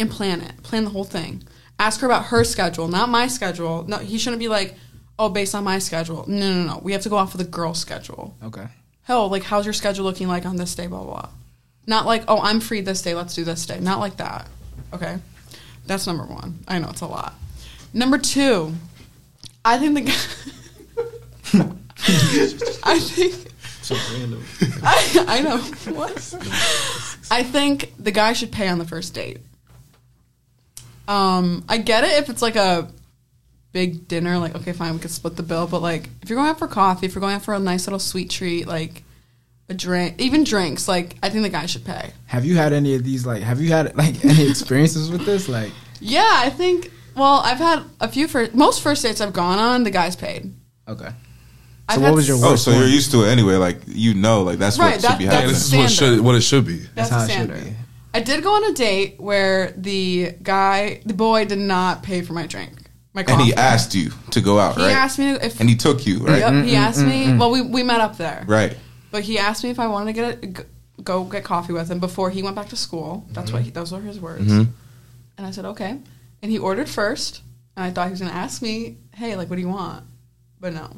and plan it, plan the whole thing. Ask her about her schedule, not my schedule. No, he shouldn't be like, oh, based on my schedule. No, no, no. We have to go off of the girl's schedule. Okay. Hell, like, how's your schedule looking like on this day? Blah blah. blah. Not like, oh, I'm free this day. Let's do this day. Not like that. Okay, that's number one. I know it's a lot. Number two, I think the guy. I think. So I, I know. What? I think the guy should pay on the first date. Um, I get it if it's like a big dinner, like okay, fine, we could split the bill. But like, if you're going out for coffee, if you're going out for a nice little sweet treat, like a drink, even drinks, like I think the guy should pay. Have you had any of these like have you had like any experiences with this? Like Yeah, I think. Well, I've had a few first. Most first dates I've gone on, the guy's paid. okay. I've So what was your s- Oh, so one? you're used to it anyway. Like you know, like that's Right, what that- should be that's Yeah, happening. this is what Standard. should what it should be. That's, how the it should standard. be. I did go on a date where the guy, the boy, did not pay for my drink, my coffee. and he asked you to go out, He right? He asked me if. and he took you, right? Yep, he mm-hmm, asked me. Mm-hmm, mm-hmm. Well, we we met up there. Right. But he asked me if I wanted to get a, g- go get coffee with him before he went back to school. That's what he, those were his words. Mhm. And I said okay. And he ordered first, and I thought he was gonna ask me, "Hey, like, what do you want?" But no,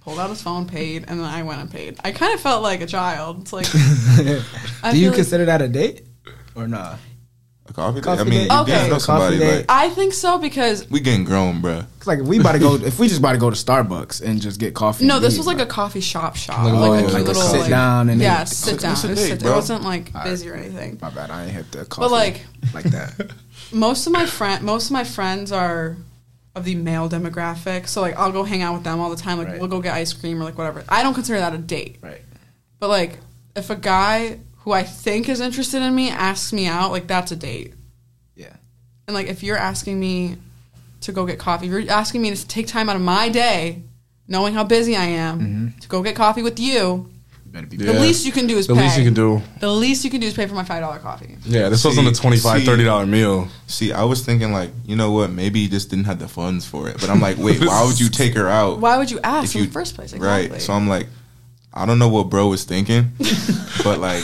pulled out his phone, paid, and then I went and paid. I kind of felt like a child. It's like, I Do you like- consider that a date or not? A coffee, date? I mean, date? you Okay. getting to know Coffee somebody. date. Like I think so because we getting grown, bro. Cause like if we about to go, if we just about to go to Starbucks and just get coffee. no, this leave, was like bro. a coffee shop shop, Like a like, little- a cute like a little sit like, down and yeah, then- sit down. It, was date, sit, it bro? wasn't like Alright. busy or anything. My bad, I ain't hit the coffee. But like like that. most of my friend most of my friends are of the male demographic so like i'll go hang out with them all the time like Right. we'll go get ice cream or like whatever i don't consider that a date Right. but like if a guy who i think is interested in me asks me out like that's a date Yeah. and like if you're asking me to go get coffee if you're asking me to take time out of my day knowing how busy i am mm-hmm. to go get coffee with you You better be. the least you can do is The pay least you can do. the least you can do is pay for my five dollar coffee Yeah, this See- wasn't a 25 see- 30 dollar meal. See, I was thinking like, you know what? Maybe he just didn't have the funds for it. But I'm like, wait, why would you take her out? why would you ask If in the first place exactly. Right. So I'm like, I don't know what bro was thinking, but like,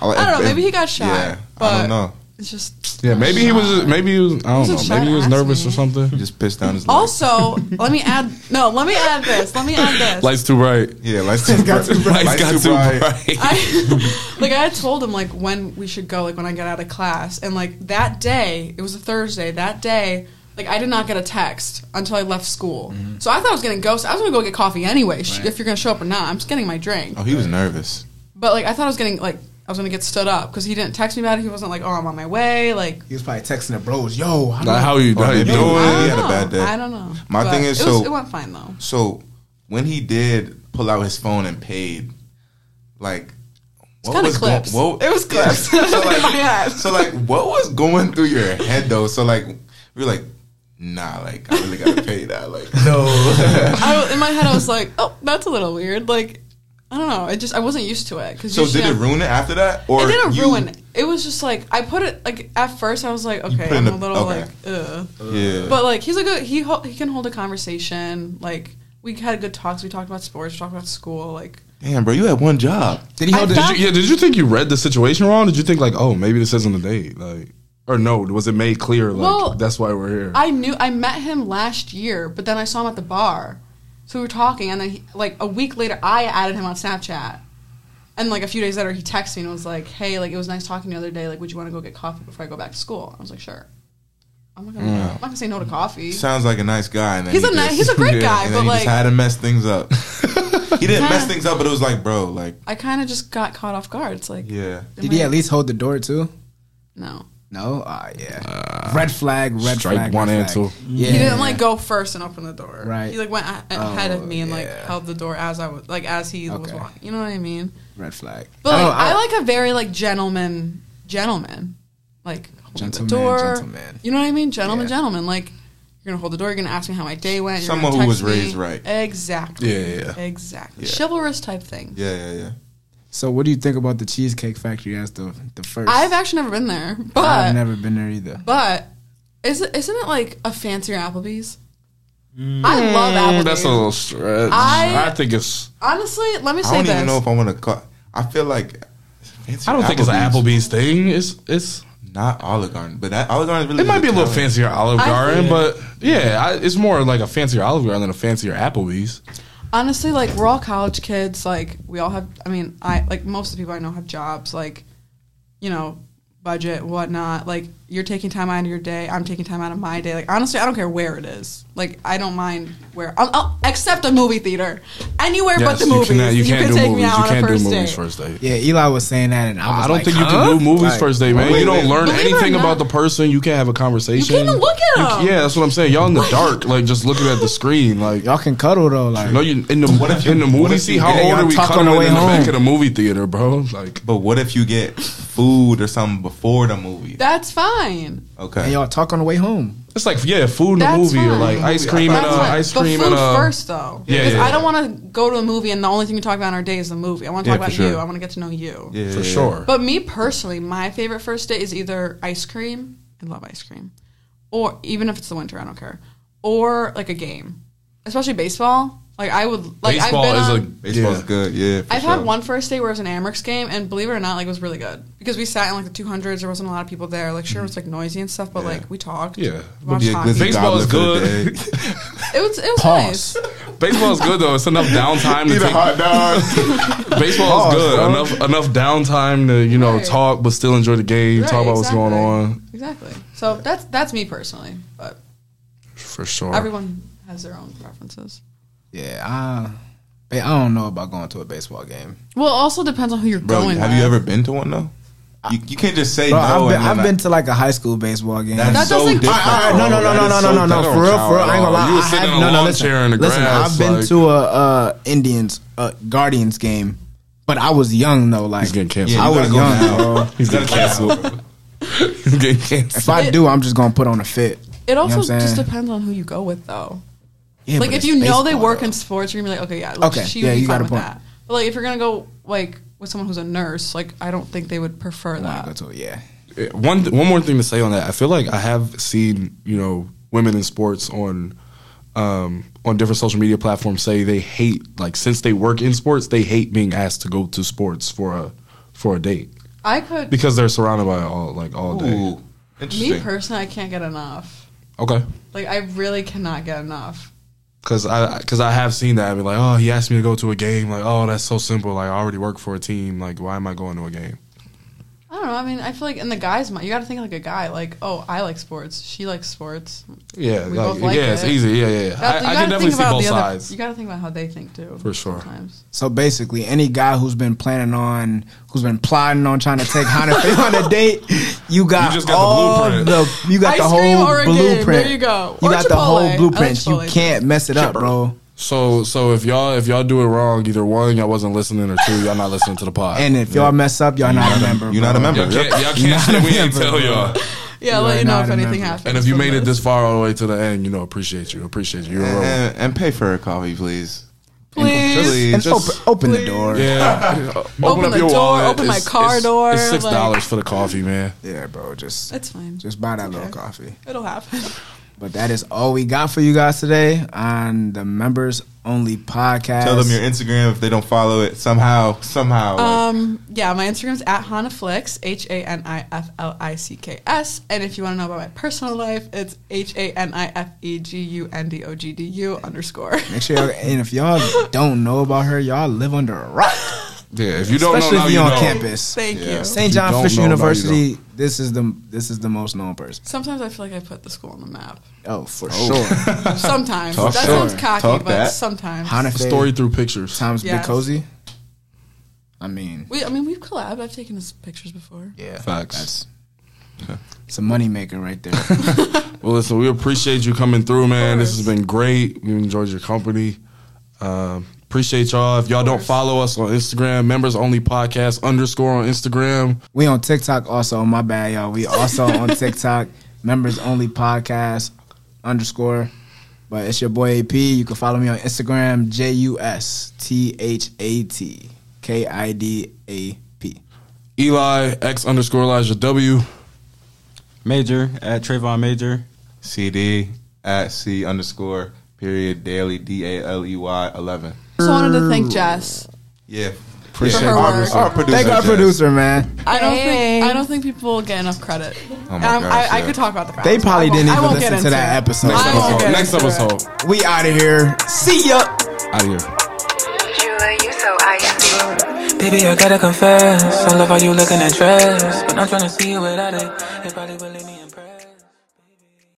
I, I don't know. Maybe he got shy. Yeah, but I don't know. It's just Yeah, maybe he was maybe he was I don't know, maybe he was nervous me. or something. He just pissed down his leg. Also, let me add. No, let me add this. Let me add this. Lights too bright. yeah, lights too bright. too. Lights got too bright. I, like I had told him like when we should go, like when I got out of class, and like that day, it was a Thursday. That day, like I did not get a text until I left school. Mm-hmm. So I thought I was getting ghosted. I was gonna go get coffee anyway. sh If you're gonna show up or not, I'm just getting my drink. Oh, he was nervous. But like I thought I was getting like I was gonna get stood up because he didn't text me about it. He wasn't like, oh, I'm on my way. Like He was probably texting the bros, "Yo, how do Like, how you how you maybe- doing? I he had a bad day. I don't know. My But thing is, it was- so- it went fine though. So when he did pull out his phone and paid, like, what kinda was clips. Go- what, It was clips so like, my so like, what was going through your head though? So like, we were like, nah, like I really gotta pay that. Like, no. I, in my head, I was like, "Oh, that's a little weird." Like, I don't know. It just I wasn't used to it because so did it ruin it after that, or It didn't you- ruin. it. It was just like I put it like at first I was like, okay, I'm a a- little okay. like, ugh. Yeah, But like he's a good he ho- he can hold a conversation. Like we had good talks. We talked about sports. We talked about school. Like damn, bro, you had one job. Did he hold I the? thought- Did you, yeah, did you think you read the situation wrong? Did you think like, oh, maybe this isn't a date? Like, or no? Was it made clear like Well, that's why we're here? I knew I met him last year, but then I saw him at the bar, So we were talking, and then he, like a week later, I added him on Snapchat. And like a few days later, he texted me and was like, "Hey, like it was nice talking the other day. Like, would you want to go get coffee before I go back to school?" I was like, "Sure." I'm not gonna, mm. I'm not gonna say no to coffee. Sounds like a nice guy. And then He's he a ni- just- he's a great guy, and but, he like- just had to mess things up. he didn't mess Kinda. things up, but it was like, bro, like, I kind of just got caught off guard. It's like, yeah. am Did he at least hold the door too? No, No. Ah, yeah. red flag. Red strike flag. one red and flag. two. Yeah. he didn't like go first and open the door. Right. He like went a- ahead of Oh, me and like held the door as I was like as he was walking. You know what I mean? Red flag. But I like, don't- I, I- like a very like gentleman, gentleman, like holding Gentleman, the door. gentleman. You know what I mean? Gentleman, Yeah. gentleman. Like you're gonna hold the door. You're gonna ask me how my day went. you're Someone gonna who was text me. raised right. Exactly. Yeah, yeah, yeah. Exactly. Yeah. Chivalrous type thing. Yeah, yeah, yeah. So, what do you think about the Cheesecake Factory as the the first? I've actually never been there, but I've never been there either. but is it, isn't it like a fancier Applebee's? I love Applebee's. Mm, That's a little stretch. I- I, think it's. Honestly, let me say I don't this. even know if I want to call. I feel like. I don't think it's an Applebee's thing. It's it's. Not Olive Garden, but that Olive Garden is really It might be a little Italian. fancier Olive I Garden, but yeah, I, it's more like a fancier Olive Garden than a fancier Applebee's. Honestly, like we're all college kids. Like we all have. I mean, I like most of the people I know have jobs. Like, you know, budget whatnot. Like you're taking time out of your day. I'm taking time out of my day. Like honestly, I don't care where it is. Like I don't mind where. I'll, I'll except a movie theater. Anywhere but the you movies. cannot- you can't can do take movies. me out You on can't a do first movies date. first date. Yeah, Eli was saying that, and I was I don't like, think you can do movies Like, first date, man. wait, you don't wait. learn Believe it or anything about the person. You can't have a conversation. You can't even look at You- them. yeah, that's what I'm saying. Y'all in the dark, like just looking at the screen, like. Y'all can cuddle though, like. No, you in the what if you- in the movie. if See how get- old are we talk cuddling the way in the back of the movie theater, bro? Like, But what if you get food or something before the movie? That's fine. Okay. and y'all talk on the way home. It's like yeah, food in the That's movie or fine. like ice cream and That's uh, fine. ice but cream food and uh, first though. Yeah, because yeah, I don't yeah. want to go to a movie and the only thing we talk about in our day is the movie. I want to Yeah, talk for about sure. you. I want to get to know you. yeah, for yeah, sure. But me personally, my favorite first date is either ice cream. I love ice cream, or even if it's the winter, I don't care. Or like a game, especially baseball. Like I would like baseball I've been is on, a Baseball's yeah. good. Yeah. for I've sure. had one first day where it was an Amerks game, and believe it or not, like it was really good because we sat in like the two hundreds. There wasn't a lot of people there. Like sure, it was like noisy and stuff, but Yeah. like we talked. Yeah. watched Be good Baseball is goblet for the good. It was it was Pause. nice. Baseball is good though. It's enough downtime to Eat a take. hot dog. Baseball Pause, is good. bro. Enough enough downtime to you know Right. talk but still enjoy the game. Right, talk about what's going on. Exactly. So that's that's me personally, but For sure. everyone has their own preferences. Yeah, I, I don't know about going to a baseball game. Well, it also depends on who you're Bro, going. have with. you ever been to one though? You, you can't just say Bro, no. I've been, I've I- been to like a high school baseball game. That's That so doesn't- different. All right, all right, no, no, bro. no, no, no, no, no, For real, for real. I ain't gonna lie. You were I sitting have- in a no, no, listen. chair in the listen, grass, I've been like- to a uh, Indians uh, Guardians game, but I was young though. Like He's getting canceled. Yeah, I was go young, now. bro. He's getting canceled. He's getting canceled. If I do, I'm just gonna put on a fit. It also what I'm just depends on who you go with, though. Yeah, like if you know they work though. in sports, you're gonna be like, okay, yeah, like, Okay, she yeah, would be you got fine a with point. that. But like if you're gonna go like with someone who's a nurse, like I don't think they would prefer I that. go to it, yeah. Eh, One one more thing to say on that. I feel like I have seen you know women in sports on um, on different social media platforms say they hate like since they work in sports they hate being asked to go to sports for a for a date I could, because they're surrounded by it all like all day. Ooh, me personally, I can't get enough. Okay. Like I really cannot get enough. Cause I, cause I have seen that. I mean, like, oh, he asked me to go to a game. Like, oh, that's so simple. Like, I already work for a team. Like, why am I going to a game? I don't know. I mean, I feel like in the guys' mind, you got to think like a guy. Like, oh, I like sports. She likes sports. Yeah, We like, both like yeah, it's easy. Yeah, yeah. yeah. That- I, you I gotta can definitely think see about both the other- sides. You got to think about how they think too. For sure. Sometimes. So basically, any guy who's been planning on, who's been plotting on trying to take Hannah on a date, you got, You just got the all blueprint. the you got Ice the cream whole or a game. blueprint. There you go. You Or got the whole blueprint. like You can't mess it up, bro. So, so if y'all if y'all do it wrong, either one, y'all wasn't listening, or two, y'all not listening to the pod. And if y'all mess up, y'all not a member. You're not a member. y'all can't, y'all can't say we ain't tell y'all. Yeah, You let are you know if anything member. happens. And if you from made it this far all the way to the end, you know, appreciate you, appreciate you. You're and, and pay for a coffee, please. Please. Please, And just- open, open the door. Yeah, open, Open up the your door, wallet. open my car it's- door, It's six like- dollars for the coffee, man. Yeah, bro. Just It's fine. just buy that little coffee. It'll happen. But that is all we got for you guys today on the members Only Podcast. Tell them your Instagram if they don't follow it somehow. Somehow. like- Um, yeah, my Instagram's at Haniflicks, H A N I F L I C K S. And if you want to know about my personal life, it's H A N I F E G U N D O G D U underscore. Make sure y'all, and if y'all don't know about her, y'all live under a rock. Yeah, if you don't Especially know, now if you you're on know. campus. Thank Yeah. you. St. John don't Fisher know, University. This is the this is the most known person. Sometimes I feel like I put the school on the map. Oh, for sure. Sometimes. Talk that sure. sounds cocky, Talk but that. sometimes. Hanife Story through pictures. times Yes. Big Cozy. I mean, We, I mean, we've collabed. I've taken his pictures before. yeah, Facts. That's it's a money maker right there. Well, listen, we appreciate you coming through, man. This has been great. We enjoyed your company. Uh, appreciate y'all. If y'all don't follow us on Instagram, members only podcast underscore on Instagram. we on TikTok also. My bad, y'all. We also on TikTok. Members only podcast underscore. But it's your boy AP. You can follow me on Instagram. J U S T H A T K I D A P. Eli X underscore Elijah W. Major at Trayvon Major. CD at C underscore period Daley D A L E Y eleven. So I wanted to thank Jess. Yeah. Appreciate her Our, work. our producer. Thank our Jess. producer, man. I don't think I don't think people get enough credit. Oh my Um, gosh, I, I yeah. could talk about the They probably didn't even listen get to that it. episode. Next I won't episode. get Next into it. episode. We out of here. See ya. Out of here. Jula, you so icy. Baby, I gotta confess, I love how you looking at dress, but I'm tryna see you without it. It probably will leave me.